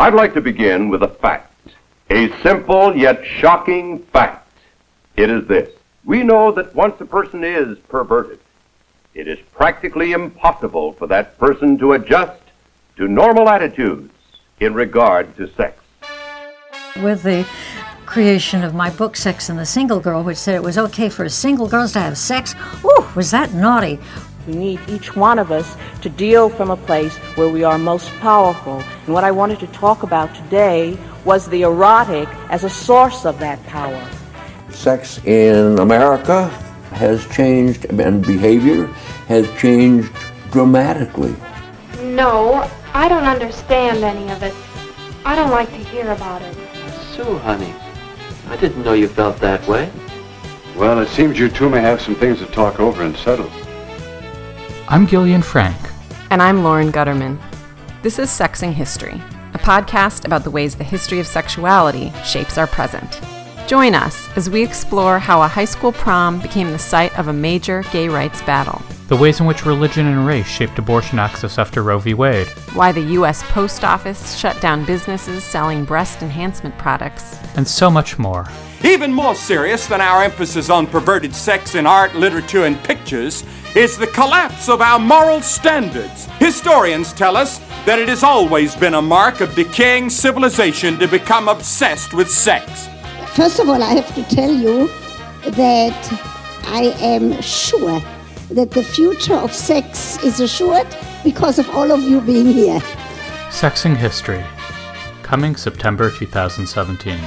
I'd like to begin with a fact. A simple yet shocking fact. It is this. We know that once a person is perverted, it is practically impossible for that person to adjust to normal attitudes in regard to sex. With the creation of my book, Sex and the Single Girl, which said it was okay for single girls to have sex, ooh, was that naughty? We need each one of us to deal from a place where we are most powerful. And what I wanted to talk about today was the erotic as a source of that power. Sex in America has changed and behavior has changed dramatically. No, I don't understand any of it. I don't like to hear about it. Sue, honey, I didn't know you felt that way. Well, it seems you two may have some things to talk over and settle. I'm Gillian Frank. And I'm Lauren Gutterman. This is Sexing History, a podcast about the ways the history of sexuality shapes our present. Join us as we explore how a high school prom became the site of a major gay rights battle. The ways in which religion and race shaped abortion access after Roe v. Wade. Why the U.S. Post Office shut down businesses selling breast enhancement products. And so much more. Even more serious than our emphasis on perverted sex in art, literature, and pictures is the collapse of our moral standards. Historians tell us that it has always been a mark of decaying civilization to become obsessed with sex. First of all, I have to tell you that I am sure that the future of sex is assured because of all of you being here. Sexing History, coming September 2017.